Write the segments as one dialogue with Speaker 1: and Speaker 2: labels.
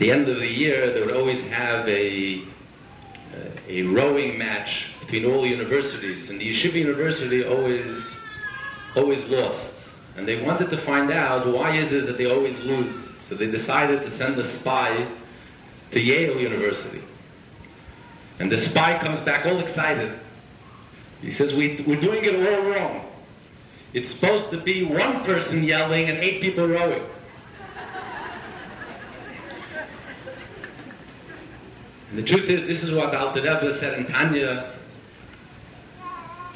Speaker 1: the end of the year, they would always have a, a rowing match between all universities, and the Yeshiva University always, always lost. And they wanted to find out why is it that they always lose. So they decided to send a spy to Yale University. And the spy comes back all excited. He says, we, we're doing it all wrong. It's supposed to be one person yelling and eight people rowing. And the truth is, this is what Alter Rebbe said in Tanya,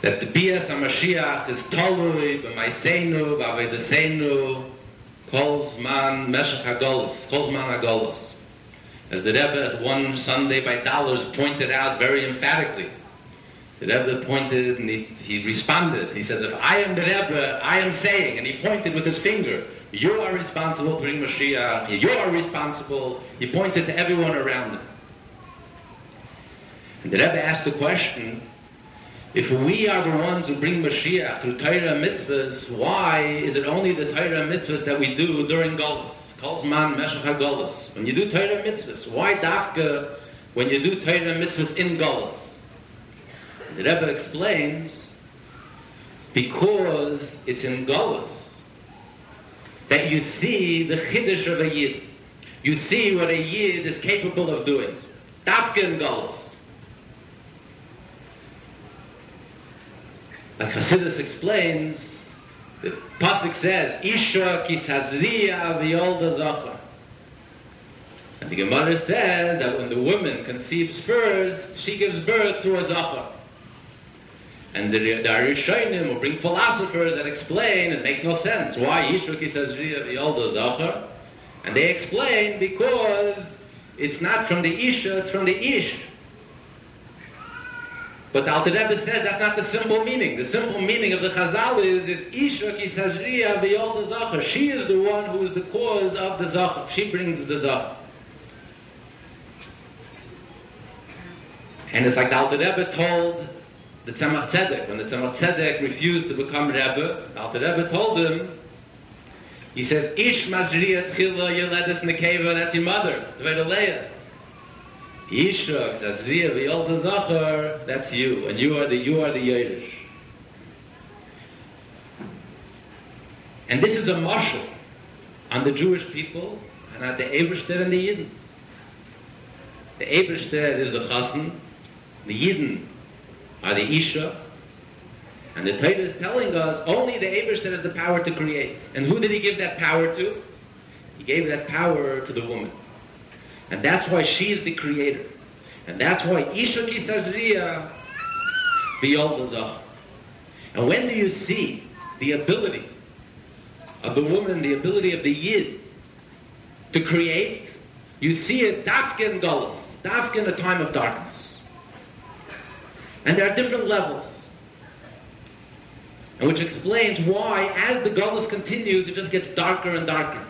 Speaker 1: that the Bias HaMashiach is Tolui, B'maiseinu, B'avedeseinu, Kol Zman Meshach HaGolos, Kol Zman HaGolos. As the Rebbe one Sunday by Dollars pointed out very emphatically, the Rebbe pointed and he, he responded. He says, if I am the Rebbe, I am saying, and he pointed with his finger, you are responsible to bring Mashiach, you are responsible. He pointed to everyone around him. And the Rebbe asked the question, if we are the ones who bring Mashiach through Torah mitzvahs, why is it only the Torah mitzvahs that we do during Golos? Calls man Meshach HaGolos. When you do Torah mitzvahs, why dafka when you do Torah mitzvahs in Golos? The Rebbe explains, because it's in Golos that you see the chiddush of a Yid. You see what a Yid is capable of doing. Dafka in Golos. Like Hasidus explains, the Pasuk says, Isha kisazriya v'yolda zachar. And the Gemara says that when the woman conceives first, she gives birth to a zachar. And the, the Arishonim will bring philosophers that explain, it makes no sense. Why Isha kisazriya v'yolda zachar? And they explain because it's not from the Isha, it's from the Ish. But the Alter Rebbe says that's not the simple meaning. The simple meaning of the Chazal is, is Isha ki sazriya b'yol the Zachar. She is the one who is the cause of the Zachar. She brings the Zachar. And it's like the Alter Rebbe told the Tzemach Tzedek, when the Tzemach Tzedek refused to become Rebbe, the Alter Rebbe told him, he says, Ish mazriya tchila yeledes nekeva, that's your mother, the Leah. Yishrak, Zazriya, V'yol Zachar, that's you, and you are the, you are the Yerush. And this is a marshal on the Jewish people and on the Eberstead and the Yidden. The Eberstead is the Chassan, the Yidden are the Isha, and the Torah is telling us only the Eberstead has the power to create. And who did he give that power to? He gave that power to the woman. And that's why she is the creator. And that's why Isha ki sazriya And when do you see the ability of the woman, the ability of the yid to create? You see it dafka and gullus, dafka in a time of darkness. And there are different levels. And which explains why, as the gullus continues, it just gets darker and darker.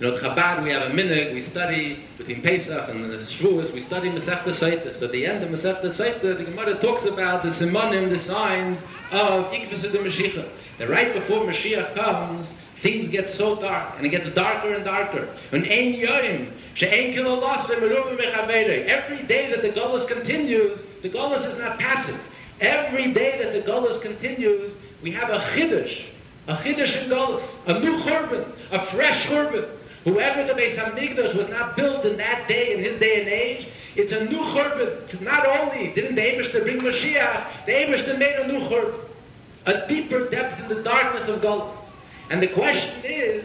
Speaker 1: You know, at Chabad we have a minute, we study between Pesach and the Shavuos, we study Masechta Seitas. So at the end of Masechta Seitas, the Gemara talks about the simonim, the signs of Ikvus of the Mashiach. That right before Mashiach comes, things get so dark, and it gets darker and darker. And Ein Yoim, She'ein Kilolos, Every day that the Golas continues, the Golas is not passive. Every day that the Golas continues, we have a Chiddush, a Chiddush in Golas, a new Churban, a fresh Churban. Whoever the Beis Hamikdash was not built in that day, in his day and age, it's a new churban. Not only didn't the Ebershter bring Mashiach, the Ebershter made a new churban. A deeper depth in the darkness of Golus. And the question is,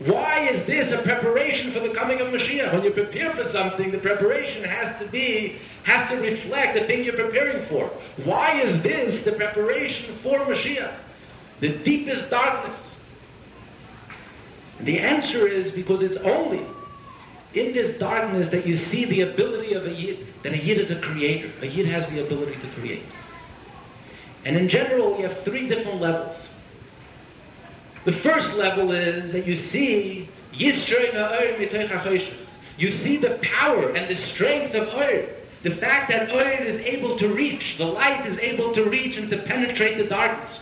Speaker 1: why is this a preparation for the coming of Mashiach? When you prepare for something, the preparation has to be, has to reflect the thing you're preparing for. Why is this the preparation for Mashiach? The deepest darkness the answer is because it's only in this darkness that you see the ability of a Yid, that a Yid is a creator. A Yid has the ability to create. And in general, you have three different levels. The first level is that you see you see the power and the strength of Oir. The fact that Oir is able to reach, the light is able to reach and to penetrate the darkness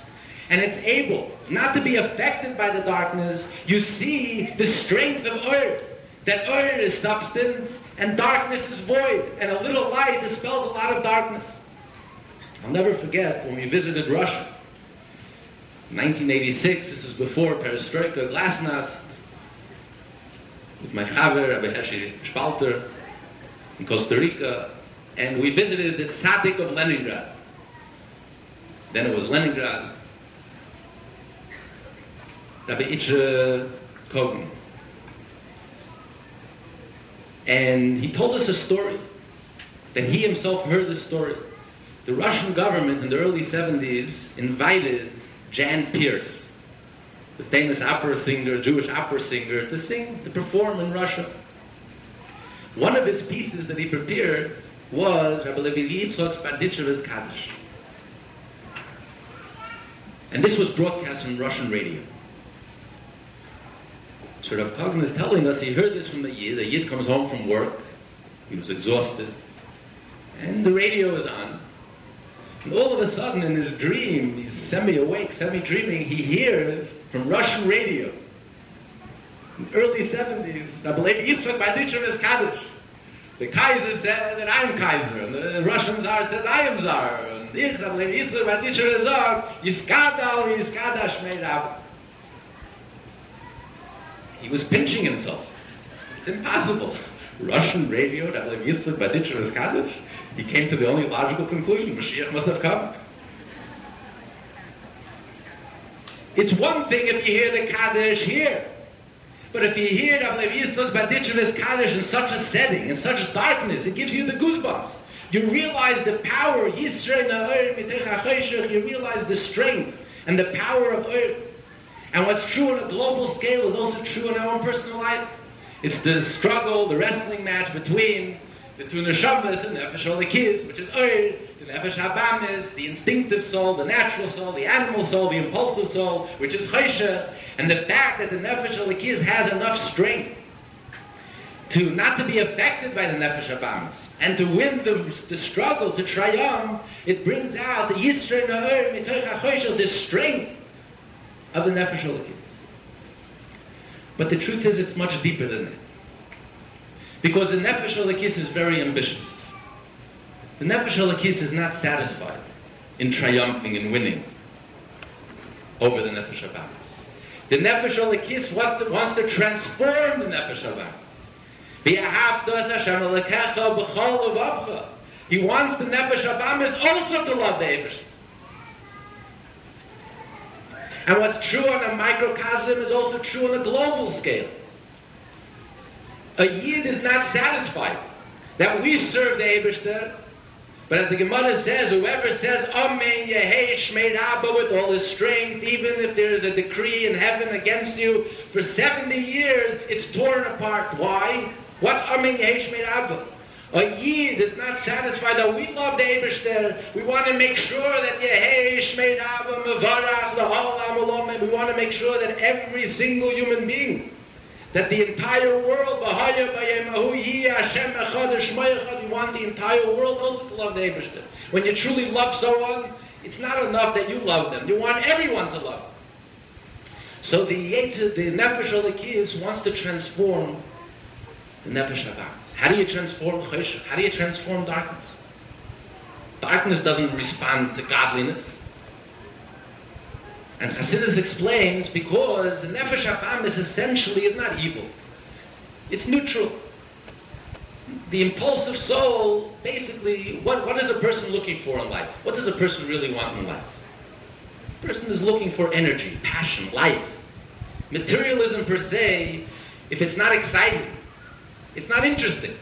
Speaker 1: and it's able not to be affected by the darkness, you see the strength of earth. That oil is substance and darkness is void, and a little light dispels a lot of darkness. I'll never forget when we visited Russia. 1986, this is before Perestroika, Glasnost, with my Chaver, Rabbi Hershey Spalter, in Costa Rica, and we visited the Tzaddik of Leningrad. Then it was Leningrad. Rabbi Itzra Kogan. And he told us a story that he himself heard the story. The Russian government in the early 70s invited Jan Peerce, the famous opera singer, Jewish opera singer, to sing, to perform in Russia. One of his pieces that he prepared was Rabbi Levi Yitzchok's Barditcheva's Kaddish. And this was broadcast on Russian radio. So Rav Kogan is telling us he heard this from the Yid. The Yid comes home from work. He was exhausted. And the radio is on. And all of a sudden in his dream, he's semi-awake, semi-dreaming, he hears from Russian radio. In the early 70s, Rabbi Levi Yitzchak Barditcheva's Kaddish. The Kaiser said that I'm Kaiser, and the Russian Tsar said I am Tsar. And ich, Rabbi Levi Yitzchak Barditcheva's Tsar, Yiskada Yiskada Shmei Rabbi. He was pinching himself. It's impossible. Russian radio, Rabbi Yitzchak Barditcheva's Kaddish. He came to the only logical conclusion, Mashiach must have come. It's one thing if you hear the Kaddish here. But if you hear Rabbi Yitzchak Barditcheva's Kaddish in such a setting, in such darkness, it gives you the goosebumps. You realize the power, Yisrael you realize the strength and the power of earth. And what's true on a global scale is also true in our own personal life. It's the struggle, the wrestling match between the Shabbos and Nefesh Olikis, which is Oir, the Nefesh Habamis, the instinctive soul, the natural soul, the animal soul, the impulsive soul, which is Choshe, and the fact that the Nefesh Olikis has enough strength to not to be affected by the Nefesh Habamis, and to win the, the struggle, to triumph, it brings out the Yisra Na'ur, Mitoch the strength of the Nefesh Olikis. But the truth is, it's much deeper than that. Because the Nefesh Elokis is very ambitious. The Nefesh Elokis is not satisfied in triumphing and winning over the Nefesh Abamis. The Nefesh Elokis wants to, wants to transform the Nefesh Abamis. He wants the Nefesh Abamis also to love the Eibush. And what's true on a microcosm is also true on a global scale. A Yid is not satisfied that we serve the Eberster, but as the Gemara says, whoever says Amen Yehei Shmei Rabba with all his strength, even if there is a decree in heaven against you, for 70 years it's torn apart. Why? What Amen Yehei Shmei Rabba? A Yid is not satisfied that we love the Eberster. We want to make sure that we want to make sure that every single human being that the entire world, you want the entire world also to love the Ebershter. When you truly love someone, it's not enough that you love them. You want everyone to love them. So the Yetzer, the Nefesh wants to transform the Nefesh. How do you transform Cheshach? How do you transform darkness? Darkness doesn't respond to godliness. And Hasidus explains because the Nefesh HaFamis essentially is not evil. It's neutral. The impulsive soul, basically, what, what is a person looking for in life? What does a person really want in life? A person is looking for energy, passion, life. Materialism per se, if it's not exciting, it's not interesting.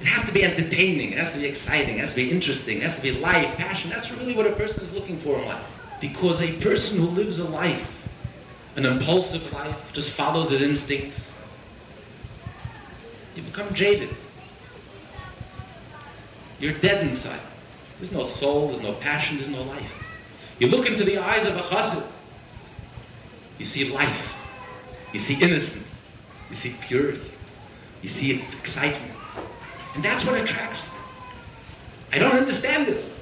Speaker 1: It has to be entertaining, it has to be exciting, it has to be interesting, it has to be life, passion. That's really what a person is looking for in life. Because a person who lives a life, an impulsive life, just follows his instincts, you become jaded. You're dead inside. There's no soul, there's no passion, there's no life. You look into the eyes of a chassid, you see life, you see innocence, you see purity, you see it's excitement. And that's what attracts you. I don't understand this.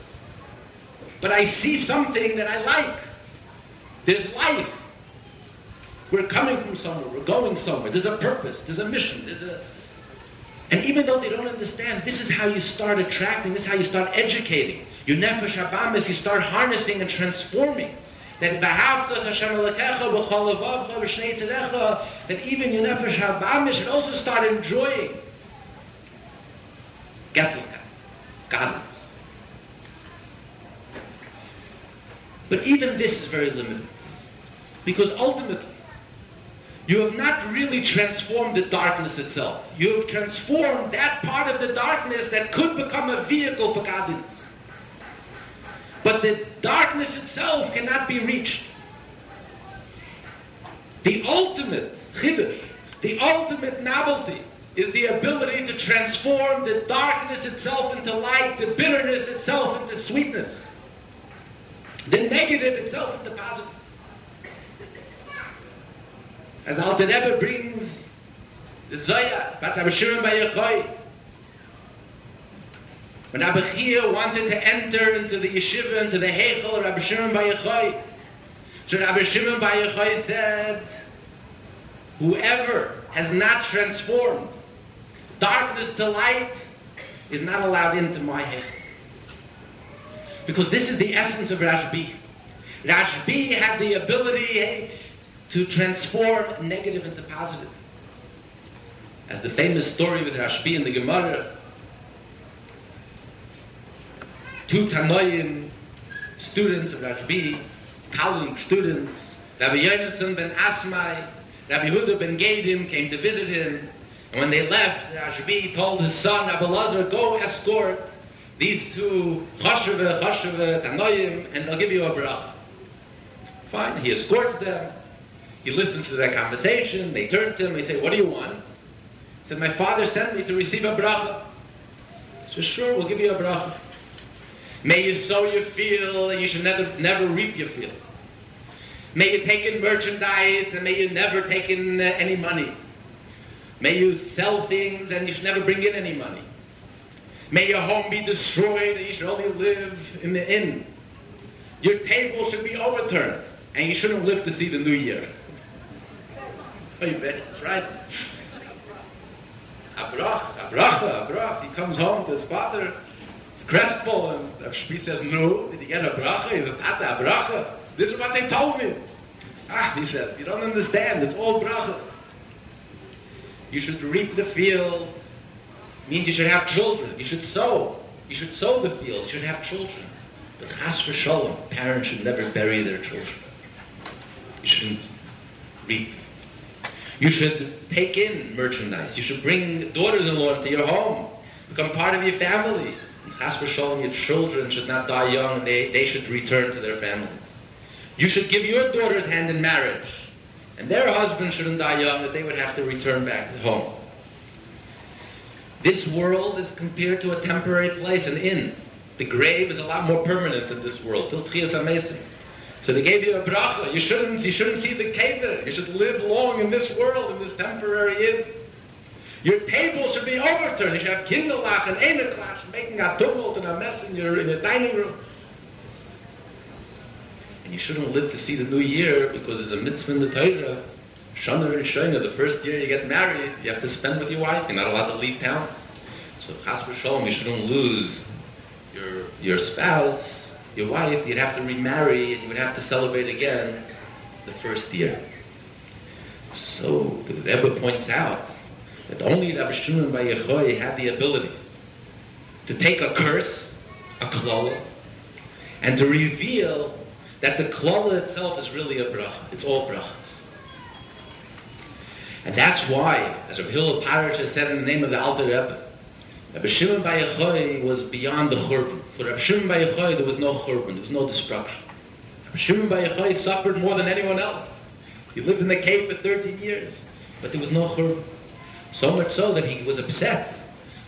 Speaker 1: But I see something that I like. There's life. We're coming from somewhere. We're going somewhere. There's a purpose. There's a mission. There's a, And even though they don't understand, this is how you start attracting, this is how you start educating. You nefesh habamis, you start harnessing and transforming. That b'havta Hashem alekecha b'chol levavcha b'shnei terecha, that even your nefesh habamis should also start enjoying Getzelka, godliness. But even this is very limited. Because ultimately, you have not really transformed the darkness itself. You have transformed that part of the darkness that could become a vehicle for godliness. But the darkness itself cannot be reached. The ultimate chiddush, the ultimate novelty, is the ability to transform the darkness itself into light, the bitterness itself into sweetness, the negative itself into positive. As Rebbe brings the Zoya, Bat Rabbi Shimon Bar Yochai, when Rabbi Chia wanted to enter into the yeshiva, into the Heichel Rabbi Shimon Bar Yochai, so Rabbi Shimon Bar Yochai said, whoever has not transformed darkness to light is not allowed into my Heichel. Because this is the essence of Rashbi. Rashbi had the ability to transform negative into positive. As the famous story with Rashbi in the Gemara, two Tanoim students of Rashbi, colleague students, Rabbi Yonason ben Asmai, Rabbi Huda ben Gadim came to visit him, and when they left, Rashbi told his son, Rabbi Lazar, go escort these two Chosheva, Chosheva, Tanoim, and they'll give you a bracha. Fine, he escorts them, he listens to their conversation, they turn to him, they say, what do you want? He said, my father sent me to receive a bracha. Said, sure, we'll give you a bracha. May you sow your field and you should never, never reap your field. May you take in merchandise and may you never take in uh, any money. May you sell things and you should never bring in any money. May your home be destroyed and you should only live in the inn. Your table should be overturned and you shouldn't live to see the new year. Oh, you bet. That's right. Abrach, Abrach, Abrach. He comes home to his father, crestful, and he says, no, did he get a bracha? He says, not a bracha. This is what they told me. Ah, he says, you don't understand. It's all bracha. You should reap the field. means you should have children. You should sow. You should sow the field. You should have children. But chas shalom, parents should never bury their children. You shouldn't reap you should take in merchandise. You should bring daughters-in-law into your home. Become part of your family. Chas v'sholem, your children should not die young. They, they should return to their family. You should give your daughter's hand in marriage. And their husband shouldn't die young, that they would have to return back home. This world is compared to a temporary place, an inn. The grave is a lot more permanent than this world. So they gave you a bracha. You shouldn't, you shouldn't see the kever. You should live long in this world, in this temporary inn. Your table should be overturned. You should have kinderlach and eneklach making a tumult and a mess in your, in your dining room. And you shouldn't live to see the new year because there's a mitzvah in the Torah. Shana and Shana, the first year you get married, you have to spend with your wife. You're not allowed to leave town. So chas v'sholom, you shouldn't lose your, your spouse your wife, you'd have to remarry and you would have to celebrate again the first year. So the Rebbe points out that only Rabbi Shimon Bar Yochai had the ability to take a curse, a klala, and to reveal that the klala itself is really a bracha. It's all brachas. And that's why, as Rabbi Hillel Paritcher has said in the name of the Alter Rebbe, Rabbi Shimon Bar Yochai was beyond the churban. For Rabbi Shimon Bar Yochai, there was no churban, there was no destruction. Rabbi Shimon Bar Yochai suffered more than anyone else. He lived in the cave for 13 years, but there was no churban. So much so that he was upset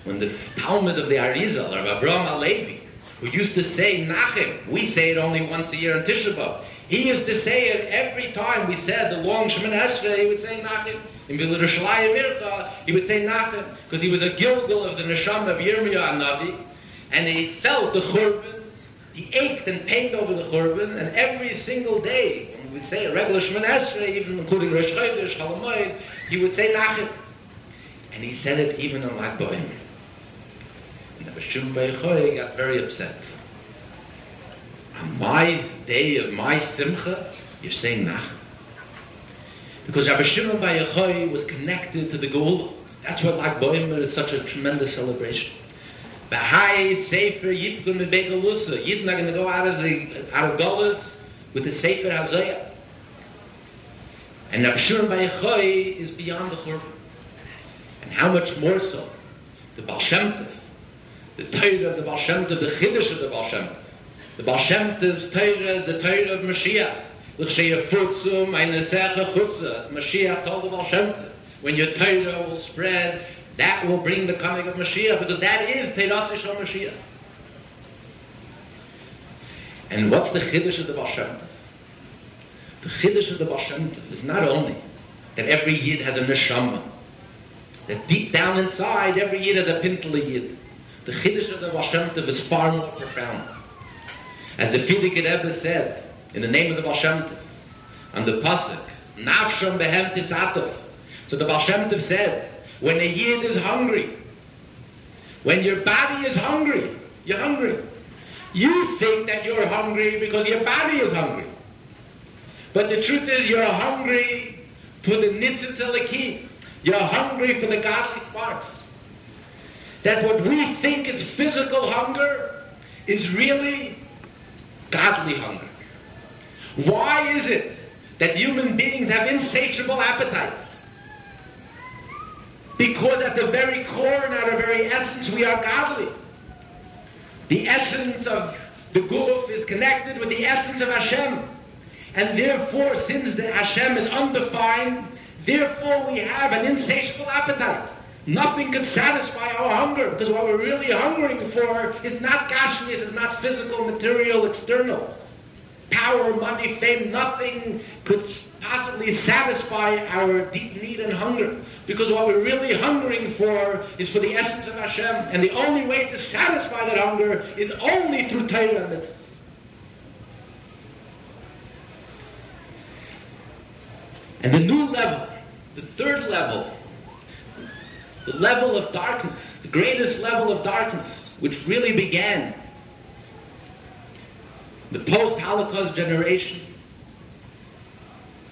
Speaker 1: when the Talmud of the Arizal, Rabbi Abraham Alevi, who used to say Nachem, we say it only once a year on Tisha B'Av. He used to say it every time we said the long Shemin Esrei, he would say Nachem. In Vilurushalayim Mircha, he would say Nachem, because he was a Gilgal of the Neshama of Yirmiyah Navi, and he felt the Churban, he ached and pained over the Churban, and every single day, when we would say a regular Shemin Esrei, even including Rosh Chodesh, Halamoid, he would say Nachem. And he said it even on Lag Boim. And the Bashum Beichoy got very upset. On my day of my simcha, you're saying Nach. Because Rabbi Shimon Bar was connected to the Geula. That's what Lag Boimer is such a tremendous celebration. Bahai Sefer Yitgun Mebegalusa. Yidden are not going to go out of the out of Golas with the Sefer Hazoyah. And Rabbi Shimon Bar is beyond the Churban. And how much more so? The Baal Shem Tov, the Torah of the Baal Shem Tov, the Chiddush of the Baal Shem Tov. The Baal Shem Tov's Torah is the Torah of Mashiach. L'chshei futzum eine seche chutza. Mashiach told the Baal Shem Tov. When your Torah will spread, that will bring the coming of Mashiach, because that is Teiras Yishon Mashiach. And what's the Chiddush of the Baal Shem Tov? The Chiddush of the Baal Shem Tov is not only that every Yid has a neshama, that deep down inside, every Yid has a pintel Yid. The Chiddush of the Baal Shem Tov is far more profound. As the Frierdiker Rebbe said, in the name of the Tov, on the Pasuk, Nafsham behem tisatov. So the Baal Shem Tov said, when a Yid is hungry, when your body is hungry, you're hungry. You think that you're hungry because your body is hungry. But the truth is you're hungry for the nitzit telekid. You're hungry for the godly parts. That what we think is physical hunger is really godly hunger. Why is it that human beings have insatiable appetites? Because at the very core and at our very essence we are godly. The essence of the Guf is connected with the essence of Hashem. And therefore, since the Hashem is undefined, therefore we have an insatiable appetite. Nothing can satisfy our hunger, because what we're really hungering for is not gashmias, is not physical, material, external. Power, money, fame, nothing could possibly satisfy our deep need and hunger. Because what we're really hungering for is for the essence of Hashem, and the only way to satisfy that hunger is only through Torah and. And the new level, the third level, the level of darkness, the greatest level of darkness, which really began the post-Holocaust generation,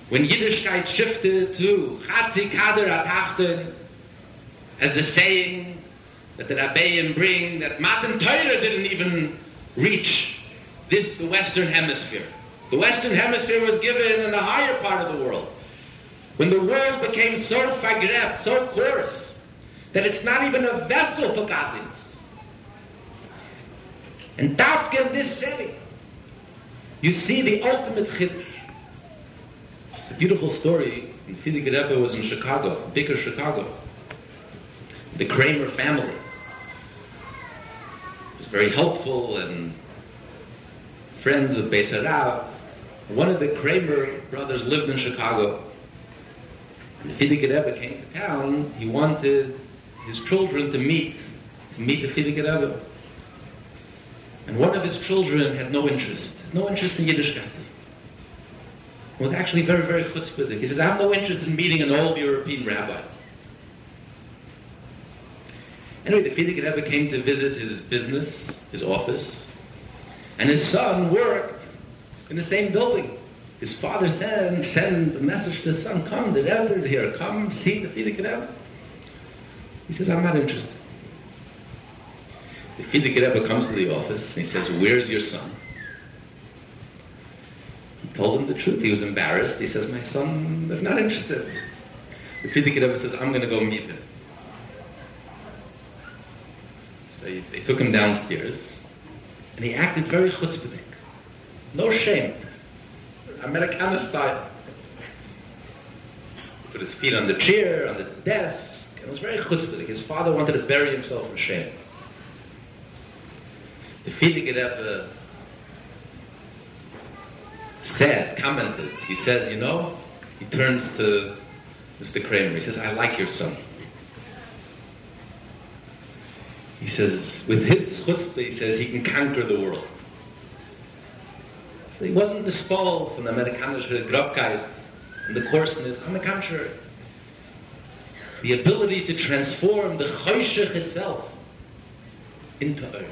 Speaker 1: when Yiddishkeit shifted to Chatzi Kader Atachten, as the saying that the Rabbeim bring, that Matan Torah didn't even reach this, the Western Hemisphere. The Western Hemisphere was given in the higher part of the world. When the world became so fagref, so coarse, that it's not even a vessel for godliness. And Dafka in this setting, you see the ultimate chiddush. It's a beautiful story. Frierdiker Rebbe was in Chicago, bigger Chicago. The Kramer family was very helpful and friends of Beis One of the Kramer brothers lived in Chicago. And Rebbe came to town. He wanted his children to meet, to meet the Rebbe. And one of his children had no interest, no interest in Yiddishkeit. He was actually very, very chutzpahdik. He says, I have no interest in meeting an old European rabbi. Anyway, the Rebbe came to visit his business, his office, and his son worked in the same building. His father sent, sent a message to his son, come, the devil is here, come see the Frierdiker Rebbe. He says, I'm not interested. The Frierdiker Rebbe comes to the office and he says, where's your son? He told him the truth. He was embarrassed. He says, my son is not interested. The Frierdiker Rebbe says, I'm going to go meet him. So he, they took him downstairs and he acted very chutzpahdik. No shame. Americana style. Put his feet on the chair, on the desk, it was very chutzpahdik. His father wanted to bury himself in shame. The feeling Frierdiker Rebbe uh, said, commented, he says, you know, he turns to Mr. Kramer, he says, I like your son. He says, with his chutzpah, he says, he can conquer the world. So he wasn't disposed from the Amerikanische Grobkeit and the coarseness. On the contrary, the ability to transform the Choshech itself into Earth.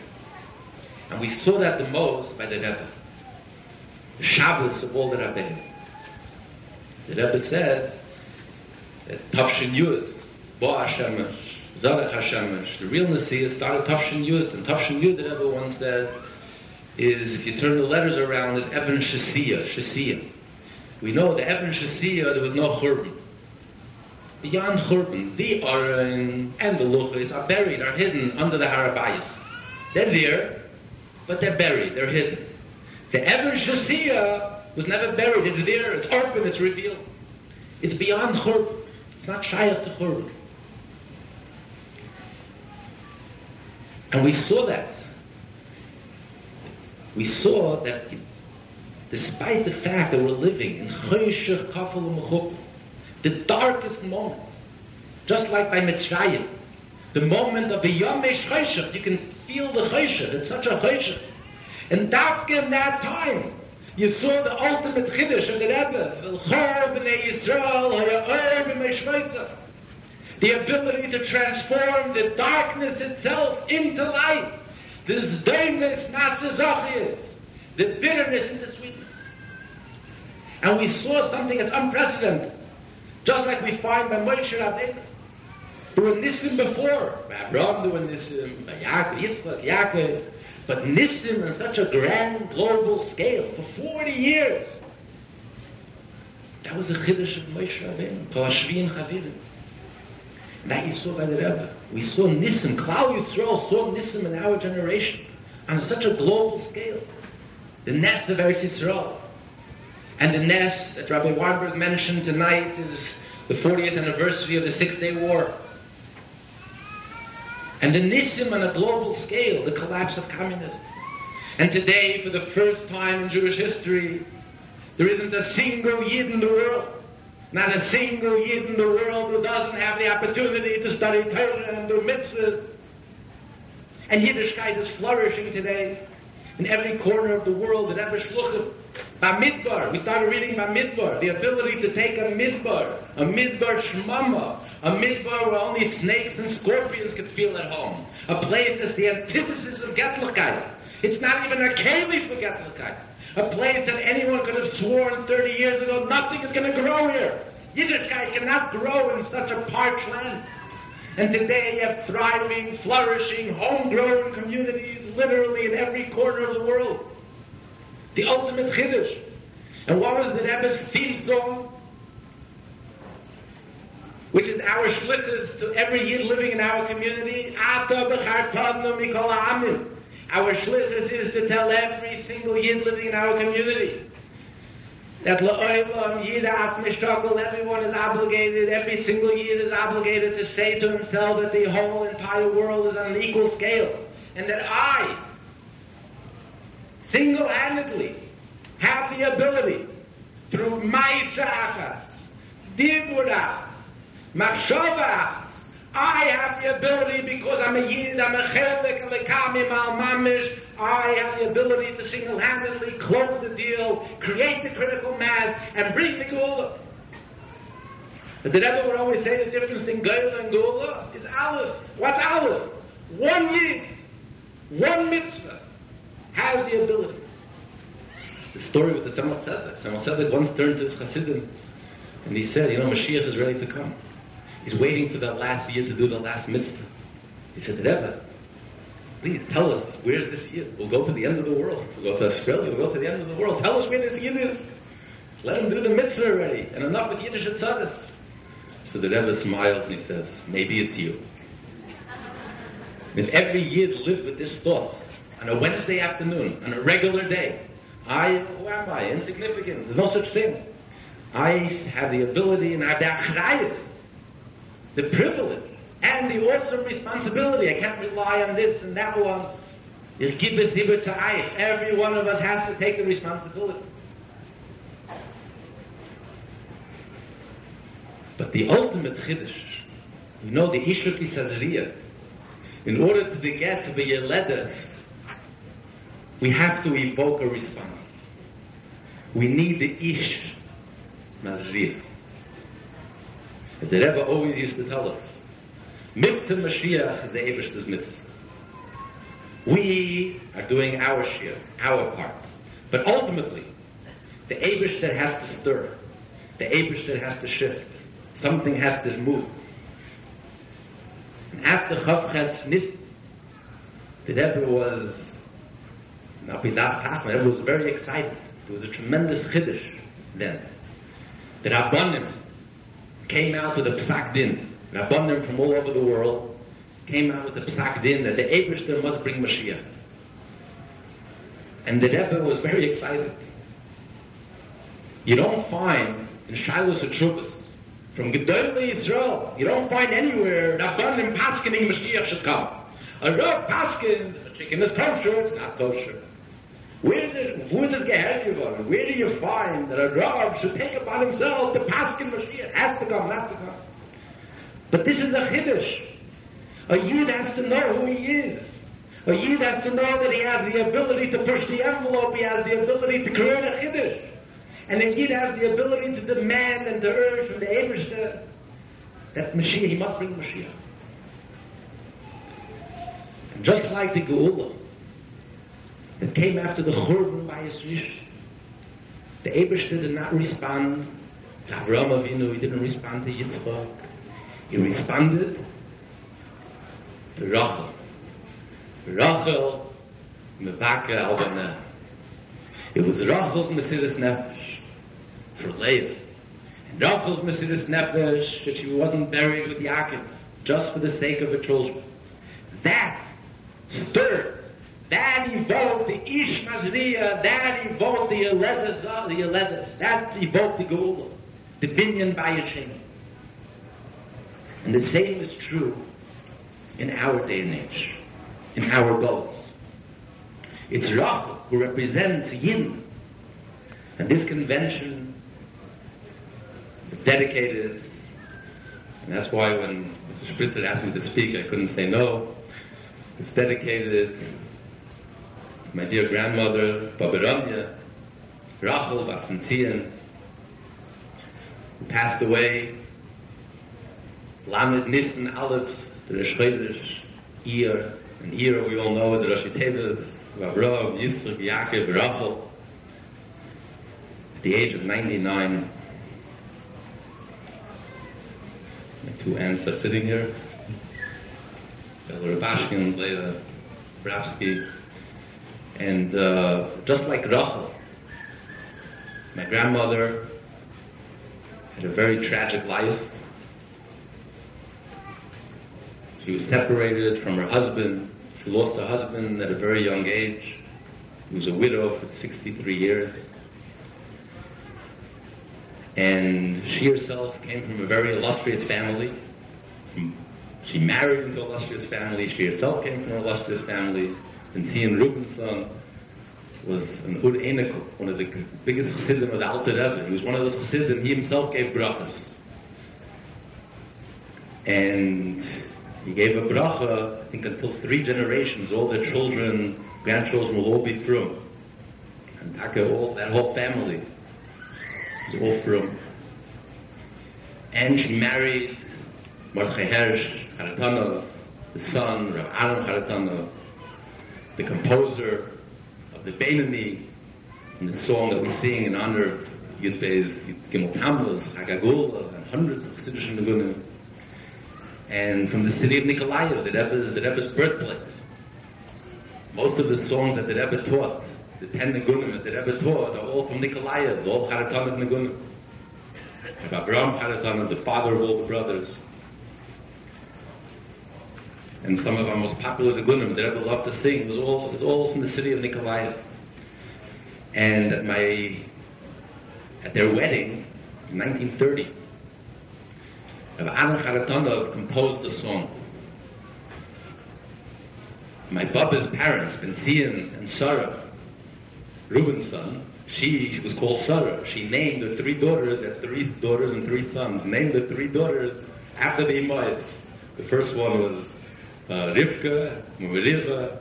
Speaker 1: And we saw that the most by the Rebbe. The Shabbos of all the Rabbeinu. The Rebbe said that Tavshin Yud, Bo Hashemesh, Zarech Hashemesh, the real Messiah started Tavshin Yud, and Tavshin Yud, the Rebbe once said, is, if you turn the letters around, is Evan Shasiya, Shasiya. We know the Evan Shasiya, there was no Churban. Beyond Churban, the Aron and the Luchas are buried, are hidden under the Harabayas. They're there, but they're buried, they're hidden. The Evan Shasiya was never buried, it's there, it's open, it's revealed. It's beyond Churban. It's not Shayach to Churban. And we saw that. We saw that despite the fact that we're living in Choshech Kafel the darkest moment, just like by Mitzrayim, the moment of a Yom Choshech, you can feel the Choshech, it's such a Choshech. And Dafka in that time, you saw the ultimate Chiddush of the Rebbe, V'lchor b'nei Yisrael, ha'ya'or b'mei the ability to transform the darkness itself into light. This darkness, not the bitterness into sweetness. And we saw something that's unprecedented, just like we find by Moshe Rabbeinu. There were Nissim before, by Abraham there were Nissim, by Yaakov, Yitzchak, Yaakov, but Nissim on such a grand global scale for 40 years. That was the Chiddush of Moshe Rabbeinu, Kol Hashvi Chavidim. That you saw by the Rebbe. We saw Nissim, Klal Yisrael saw Nissim in our generation on such a global scale. The Ness of Eretz Yisrael. And the Ness that Rabbi Weinberg mentioned tonight is the 40th anniversary of the Six Day War. And the Nissim on a global scale, the collapse of communism. And today, for the first time in Jewish history, there isn't a single Yid in the world not a single Yid in the world who doesn't have the opportunity to study Torah and do mitzvahs. And Yiddishkeit is flourishing today in every corner of the world, in every shluchim. Bamidbar, we started reading Bamidbar, the ability to take a midbar, a midbar shmama, a midbar where only snakes and scorpions could feel at home. A place that's the antithesis of Getlichkeit. It's not even a keli for Getlichkeit. A place that anyone could have sworn 30 years ago, nothing is going to grow here. Yiddishkeit cannot grow in such a parched land. And today you have thriving, flourishing, homegrown communities literally in every corner of the world. The ultimate Chiddush. And what was the Rebbe's theme song? Which is our shlichus to every Yid living in our community. Ata b'chartadnu mikol ha'amim. Our shlichus is to tell every single yid living in our community that la'olam yidas mishakal, everyone is obligated, every single yid is obligated to say to himself that the whole entire world is on an equal scale, and that I, single-handedly, have the ability through my achas, dibura, machshava I have the ability because I'm a Yid, I'm a Chelik, I'm a I have the ability to single-handedly close the deal, create the critical mass, and bring the Gula. But the Rebbe would always say the difference in Geula and Gula is Aleph. What's Aleph? One Yid, one mitzvah, has the ability. The story with the Tzemach Tzedek. Tzemach Tzedek once turned to his Chassidim, and he said, you know, Mashiach is ready to come. He's waiting for that last year to do the last mitzvah. He said, Rebbe, please tell us, where's this year? We'll go to the end of the world. We'll go to Australia, we'll go to the end of the world. Tell us where this year is. Let him do the mitzvah already. And enough with Yiddish and tzaddas. So the Rebbe smiles and he says, maybe it's you. If every year lived with this thought, on a Wednesday afternoon, on a regular day, I, who am I? Insignificant. There's no such thing. I have the ability and I have the the privilege and the awesome responsibility. I can't rely on this and that one. Is give us to Every one of us has to take the responsibility. But the ultimate chiddush, you know, the Ishuk Isazriya, in order to get to the Yeledes, we have to evoke a response. We need the Ish Nazriya. As the Rebbe always used to tell us, Mitzvah Mashiach is the Ebersh's mitzvah. We are doing our share, our part. But ultimately, the Ebershter has to stir. The Ebershter has to shift. Something has to move. And after Chavches Nis, the Rebbe was, not be Tachman, the Rebbe was very excited. It was a tremendous chiddush then. The Rabbanim came out with a Psak Din. Rabbanim from all over the world came out with a Psak Din that the Ebershter must bring Mashiach. And the Rebbe was very excited. You don't find in Shiloh Trubas from Gedolei Israel, you don't find anywhere Rabbanim Paskening Mashiach should come. A Rav Paskin, a chicken is kosher, it's not kosher. Where is it, who does get about Where do you find that a Rav should take upon himself the Paskin Mashiach? Has to come, has to come. But this is a Chiddush. A Yid has to know who he is. A Yid has to know that he has the ability to push the envelope, he has the ability to create a Chiddush. And the Yid has the ability to demand and to urge from the Ebershter that Mashiach, he must bring Mashiach. Just like the Geula that came after the Churban by Yisrish, the Ebershter did not respond to Avraham Avinu, he didn't respond to Yitzchak, he responded Rachel. Rachel, Mevaka Albana. It was Rachel's Mesiris Nefesh for Leah. And Rachel's Mesiris Nefesh, that she wasn't buried with Yaakov, just for the sake of her children. That stirred, that evoked the Ish Mazriya, that evoked the Elezes, the Elezes, that evoked the Geula, the Binyan Bayashim. And the same is true in our day and age, in our goals. It's Rachel who represents Yin. And this convention is dedicated, and that's why when Mr. Spritzer asked me to speak, I couldn't say no. It's dedicated to my dear grandmother, Babaranya, Rachel Bastantian, who passed away, Lamed Nissen Aleph, the Rosh Chodesh, Iyar, and Iyar we all know is Rosh Tevis, Avraham, Yitzchak, Yaakov, Rachel, at the age of 99, My two aunts are sitting here. Rabashkin, Leila Bravsky. And uh, just like Rachel, my grandmother had a very tragic life. She was separated from her husband. She lost her husband at a very young age. She was a widow for 63 years. And she herself came from a very illustrious family. She married into an illustrious family. She herself came from an illustrious family. And Zion Rubenson was an Ur Enikul, one of the biggest chassidim of the Alter Rebbe. He was one of those chassidim. He himself gave brachas. And he gave a bracha, I think until three generations, all their children, grandchildren will all be through. And Taka, all, that whole family was all And she married Mordechai Hersh Haratana, the son, Rav Aaron Haratana, the composer of the Beinani, and the song that we sing in honor of Yud Beis Gimel Tammuz, Hagagul, and hundreds of Chassidish Nagunim. And from the city of Nikolaev, the Rebbe's, the Rebbe's birthplace. Most of the songs that the Rebbe taught the ten Nagunim that the Rebbe taught are all from Nikolaev, all Haratanas Nagunim. Abraham Haratana, the father of all the brothers. And some of our most popular Nagunim the Rebbe loved to sing was all, was all from the city of Nikolaev. And at my, at their wedding, in 1930, Rabbi Aaron Haratana composed a song. My Baba's parents, Benzion and Sarah, Rubenson, she was called Sarah. She named the three daughters, had three daughters and three sons, named the three daughters after the Imais. The first one was uh, Rivka, Meriva,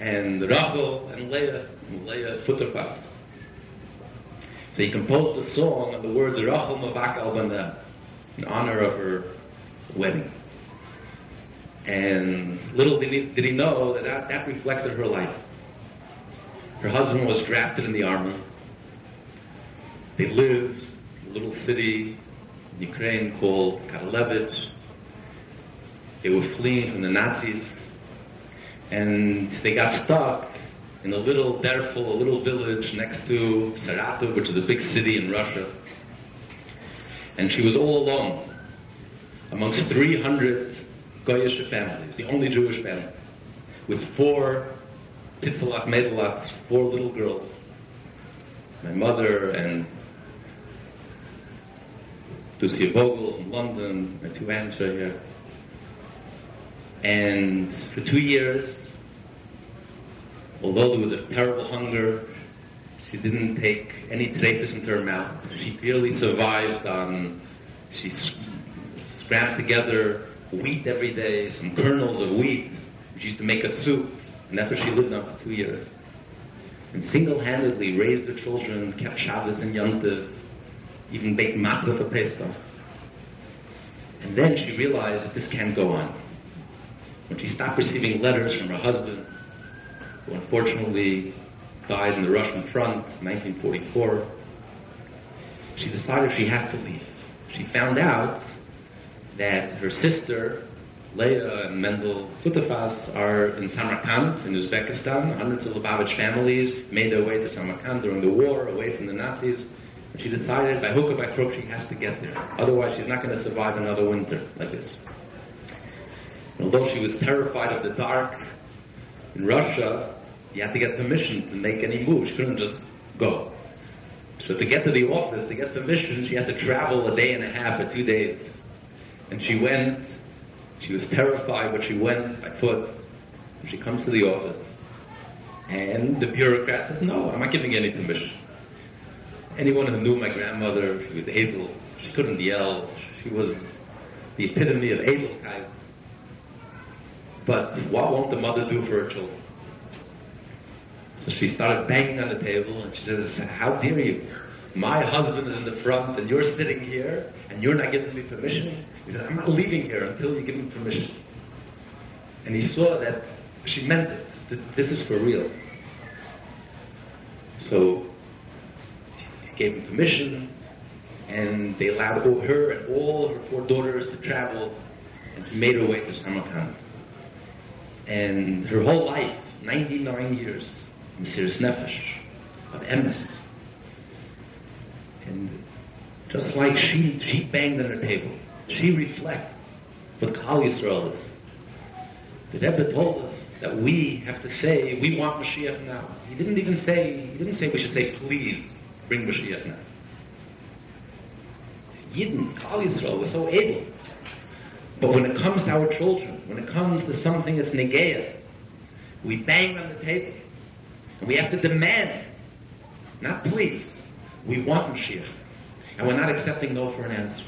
Speaker 1: and Rachel, and Leah, Leah Futterfat. So he composed a song of the words Rachel Mavak al in honor of her wedding. And little did he, did he know that, that that reflected her life. Her husband was drafted in the army. They lived in a little city in Ukraine called Karlovich. They were fleeing from the Nazis. And they got stuck in a little Derful, a little village next to Saratov, which is a big city in Russia. And she was all alone amongst 300 Goyish families, the only Jewish family, with four Pitzalach Medalachs, four little girls. My mother and Lucia Vogel in London, my two aunts are here. And for two years, although there was a terrible hunger, she didn't take any trachis into her mouth. She barely survived on, she scrapped together wheat every day, some kernels of wheat. She used to make a soup, and that's what she lived on for two years. And single-handedly raised the children, kept Shabbos and Yom even baked matzah for Pesach. And then she realized that this can't go on. When she stopped receiving letters from her husband, who unfortunately died in the Russian front in 1944, she decided she has to leave. She found out that her sister, Leah and Mendel Kutafas, are in Samarkand, in Uzbekistan. Hundreds of Lubavitch families made their way to Samarkand during the war, away from the Nazis. And she decided, by hook or by crook, she has to get there. Otherwise, she's not going to survive another winter like this. And although she was terrified of the dark, in Russia, you had to get permission to make any move. She couldn't just go. So to get to the office, to get permission, she had to travel a day and a half or two days. And she went, she was terrified, but she went by foot. And she comes to the office. And the bureaucrat says, no, I'm not giving any permission. Anyone who knew my grandmother, she was able, she couldn't yell, she was the epitome of Edelkeit. But what won't the mother do for her children? So she started banging on the table and she says, how dare you? My husband is in the front and you're sitting here and you're not giving me permission. He said, I'm not leaving here until you give me permission. And he saw that she meant it. That this is for real. So he gave him permission and they allowed her and all her four daughters to travel and she made her way to Samarkand. And her whole life, 99 years, Mesiris Nefesh, of emes. And just like she, she banged on her table, she reflects what Klal Yisrael is. The Rebbe told us that we have to say, we want Mashiach now. He didn't even say, he didn't say we should say, please, bring Mashiach now. Yidden, Klal Yisrael, was so able. But when it comes to our children, when it comes to something that's negaya, we bang on the table. We have to demand, not please. We want Mashiach. And we're not accepting no for an answer.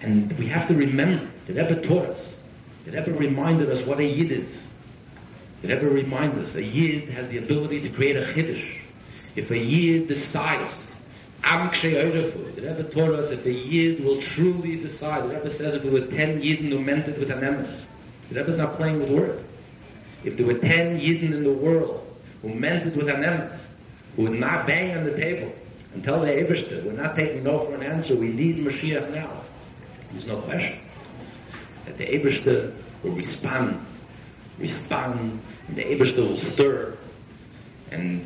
Speaker 1: And we have to remember that Rebbe taught us, that Rebbe reminded us what a Yid is. That Rebbe reminds us, a Yid has the ability to create a Chiddush. If a Yid decides Am Ksheyorefu. The Rebbe taught us if a Yid will truly decide, the Rebbe says if there were ten Yidden who meant it with an emes, the Rebbe's not playing with words. If there were ten Yidden in the world who meant it with an emes, who would not bang on the table and tell the Eberster, we're not taking no for an answer, we need Mashiach now. There's no question. That the Eberster will respond, respond, and the Eberster will stir, and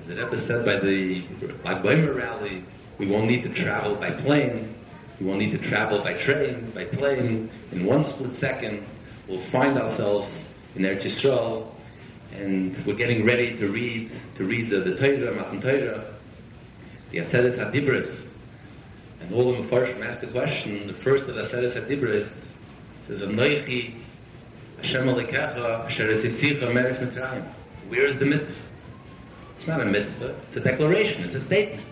Speaker 1: as the Rebbe said by the Lag rally, we won't need to travel by plane, we won't need to travel by train, by plane. In one split second, we'll find ourselves in Eretz Yisrael, and we're getting ready to read to read the, the Torah, Matan Torah, the Aseres Hadibris, and all the Mepharshim ask the question. The first of the Aseres Hadibris says, "Anoichi Hashem Alikecha Asher Etzisicha Meretz Mitzrayim." Where is the mitzvah? It's not a mitzvah. It's a declaration. It's a statement.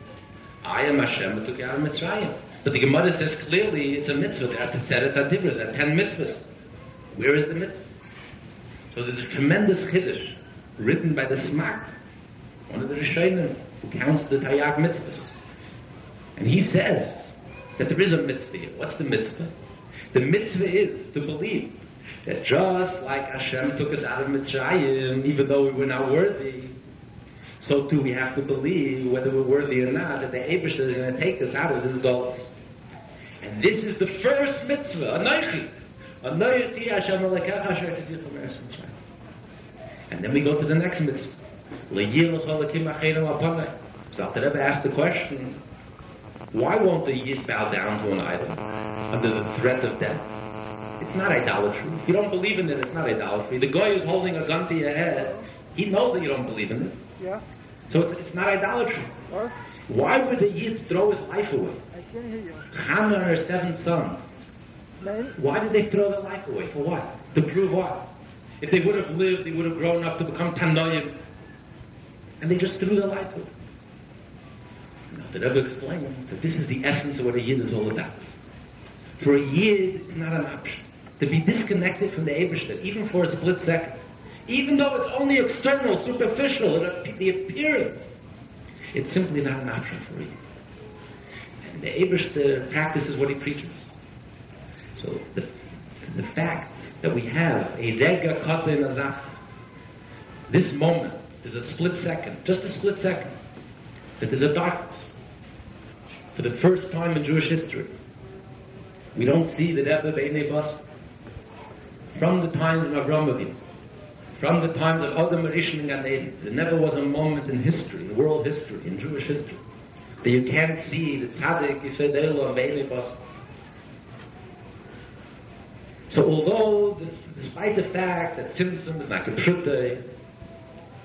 Speaker 1: I am Hashem who took you out of Mitzrayim. But the Gemara says clearly it's a mitzvah. There are Tseres Adibras, there are ten mitzvahs. Where is the mitzvah? So there's a tremendous chiddush written by the Smak, one of the Rishonim, who counts the Tayyag mitzvahs. And he says that there is a mitzvah here. What's the mitzvah? The mitzvah is to believe that just like Hashem took us out of Mitzrayim, even though we were not worthy, so too we have to believe, whether we're worthy or not, that the Abish is going to take us out of this gulf. And this is the first mitzvah, Anoichi. Anoichi Hashem Alekecha Asher Eretz Mitzrayim. And then we go to the next mitzvah. So the Rebbe asked the question, why won't the Yid bow down to an idol under the threat of death? It's not idolatry. If you don't believe in it, it's not idolatry. The guy who's holding a gun to your head. He knows that you don't believe in it.
Speaker 2: Yeah.
Speaker 1: So it's, it's not idolatry.
Speaker 2: Or?
Speaker 1: Why would the Yid throw his life away?
Speaker 2: I can't hear you.
Speaker 1: Hannah and her seven sons. Why did they throw their life away? For what? To prove what? If they would have lived, they would have grown up to become Tanoim. And they just threw their life away. Now, the Rebbe explains that this is the essence of what a Yid is all about. For a Yid, it's not an option. To be disconnected from the Ebershter, even for a split second. Even though it's only external, superficial, the appearance. It's simply not an option for Yid. And the Ebershter practices what he preaches. So the, the fact that we have a rega kata azaf, this moment is a split second, just a split second, that there's a darkness. For the first time in Jewish history, we don't see the Rebbe Beinei Bas from the times of Avraham Avinu, from the times of Adam Rishon and Gan Eden. There never was a moment in history, in world history, in Jewish history, that you can't see the tzaddik Elohim Beinei Bas so although, despite the fact that Tzimtzum is not Kepshutay,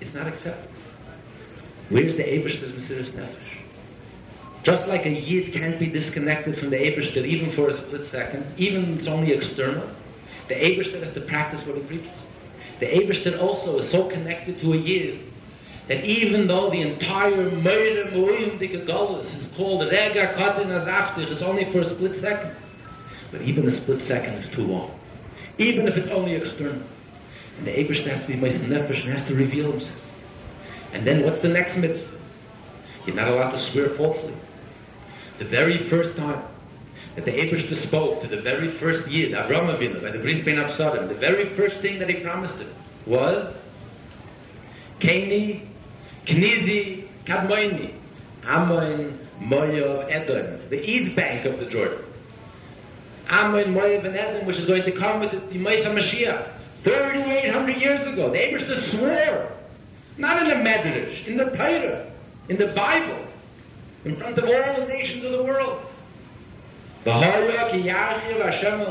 Speaker 1: it's not accepted. Where's the Ebershter's Mesiris Nefesh? Just like a Yid can't be disconnected from the Ebershter even for a split second, even if it's only external, the Ebershter has to practice what he preaches. The Ebershter also is so connected to a Yid that even though the entire Meire Moim Dikagolus is called Rega Katin Azaftich, it's only for a split second. But even a split second is too long. Even if it's only external. And the Abish has to be Meis Nefesh and has to reveal himself. And then what's the next mitzvah? You're not allowed to swear falsely. The very first time that the Abish spoke to the very first Yid, Avram Avinu, by the Bris Ben Absadim, the very first thing that he promised him was Keni, Knizi, Kadmoini, Amoin, Moyav, Edom, the east bank of the Jordan. Ammon, Moav, and Edom, which is going to come with the Yemais HaMashiach. 3,800 years ago, the Abraham swore, not in the Medrash, in the Torah, in the Bible, in front of all the nations of the world. Hashem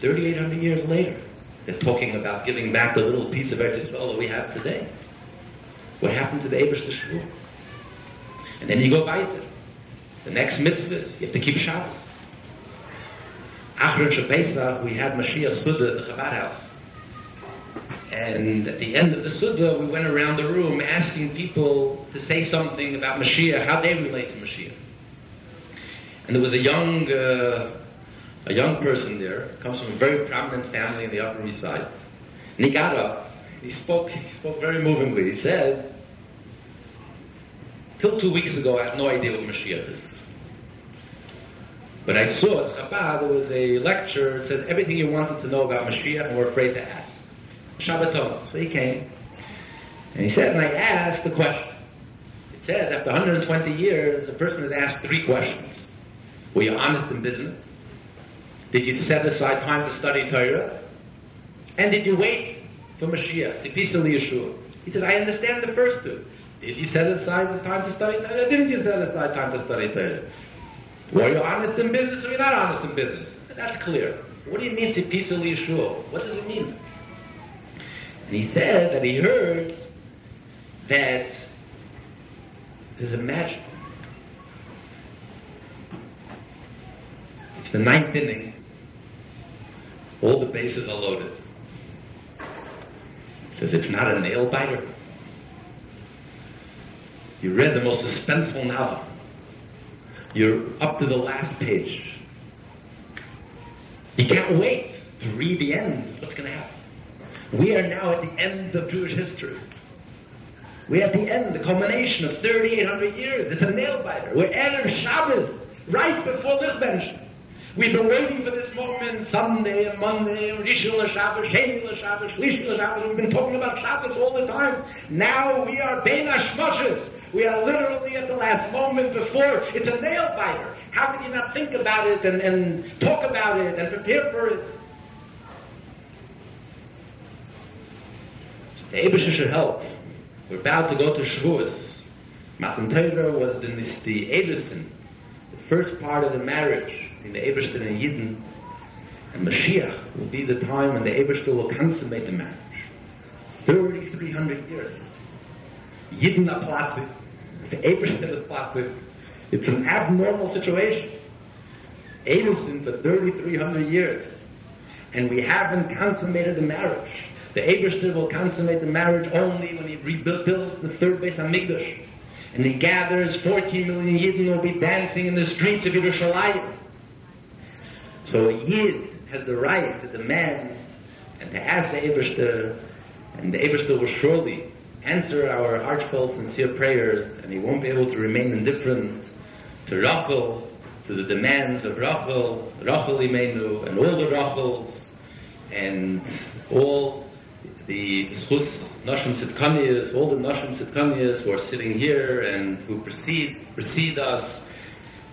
Speaker 1: 3,800 years later, they're talking about giving back the little piece of Eretz that we have today. What happened to the Abraham Shmuel? And then you go weiter. The next mitzvah is you have to keep Shabbos. After Pesach, we had Mashiach Suda at the Chabad house. And at the end of the Suda, we went around the room asking people to say something about Mashiach, how they relate to Mashiach. And there was a young, uh, a young person there, comes from a very prominent family in the Upper East Side. And he got up, he spoke, he spoke very movingly. He said, till two weeks ago, I had no idea what Mashiach is. But I saw at Chabad, there was a lecture, it says everything you wanted to know about Mashiach and were afraid to ask. Shabbaton. So he came. And he said, and I asked the question. It says, after 120 years, a person has asked three questions. Were you honest in business? Did you set aside time to study Torah? And did you wait for Mashiach, to peacefully Yeshua? He said, I understand the first two. Did you set aside the time to study Torah? Didn't you set aside time to study Torah? Were you honest in business or you're not honest in business? That's clear. What do you mean to peacefully Yeshua? What does it mean? And he said that he heard that there's a magic. It's the ninth inning. All the bases are loaded. He Says it's not a nail biter. You read the most suspenseful novel. You're up to the last page. You can't wait to read the end. What's going to happen? We are now at the end of Jewish history. We're at the end, the culmination of 3,800 years. It's a nail biter. We're Erev Shabbos, right before Lichbench. We've been waiting for this moment Sunday and Monday, Rishon LaShabbos, Sheni LaShabbos, Shlishi LaShabbos. We've been talking about Shabbos all the time. Now we are Ben Hashmoshes. We are literally at the last moment before. It's a nail biter. How can you not think about it and, and talk about it and prepare for it? The Ebershe should help. We're about to go to Shavuos. Matan Teira was the Nisti Edison, the first part of the marriage in the Ebershe and Yidden. And Mashiach will be the time when the Ebershe will consummate the marriage. 3,300 years. Yidden Aplatzit. 8% is positive. It's an abnormal situation. Abelson for 3,300 years, and we haven't consummated the marriage. The Abishter will consummate the marriage only when he rebuilds the third base on And he gathers 14 million Yidden will be dancing in the streets of Yerushalayim. So a Yid has the right to demand and to ask the Abishter, and the Abishter will surely answer our heartfelt, sincere prayers, and he won't be able to remain indifferent to Rachel, to the demands of Rachel, Rachel Imenu, and all the Rachels, and all the Schus Noshim Tzidkaniyas, all the Noshim Tzidkaniyas who are sitting here and who precede, precede us,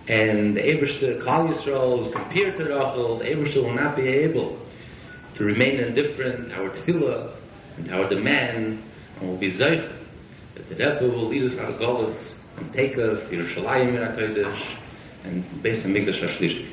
Speaker 1: and the Ebershter Klal Yisrael is compared to Rachel, the Ebershter will not be able to remain indifferent, our tefillah and our demand, and und wie zeig dat der rebbe wol dir fun und take us in shlaim in a kodesh and base a migdash shlishtik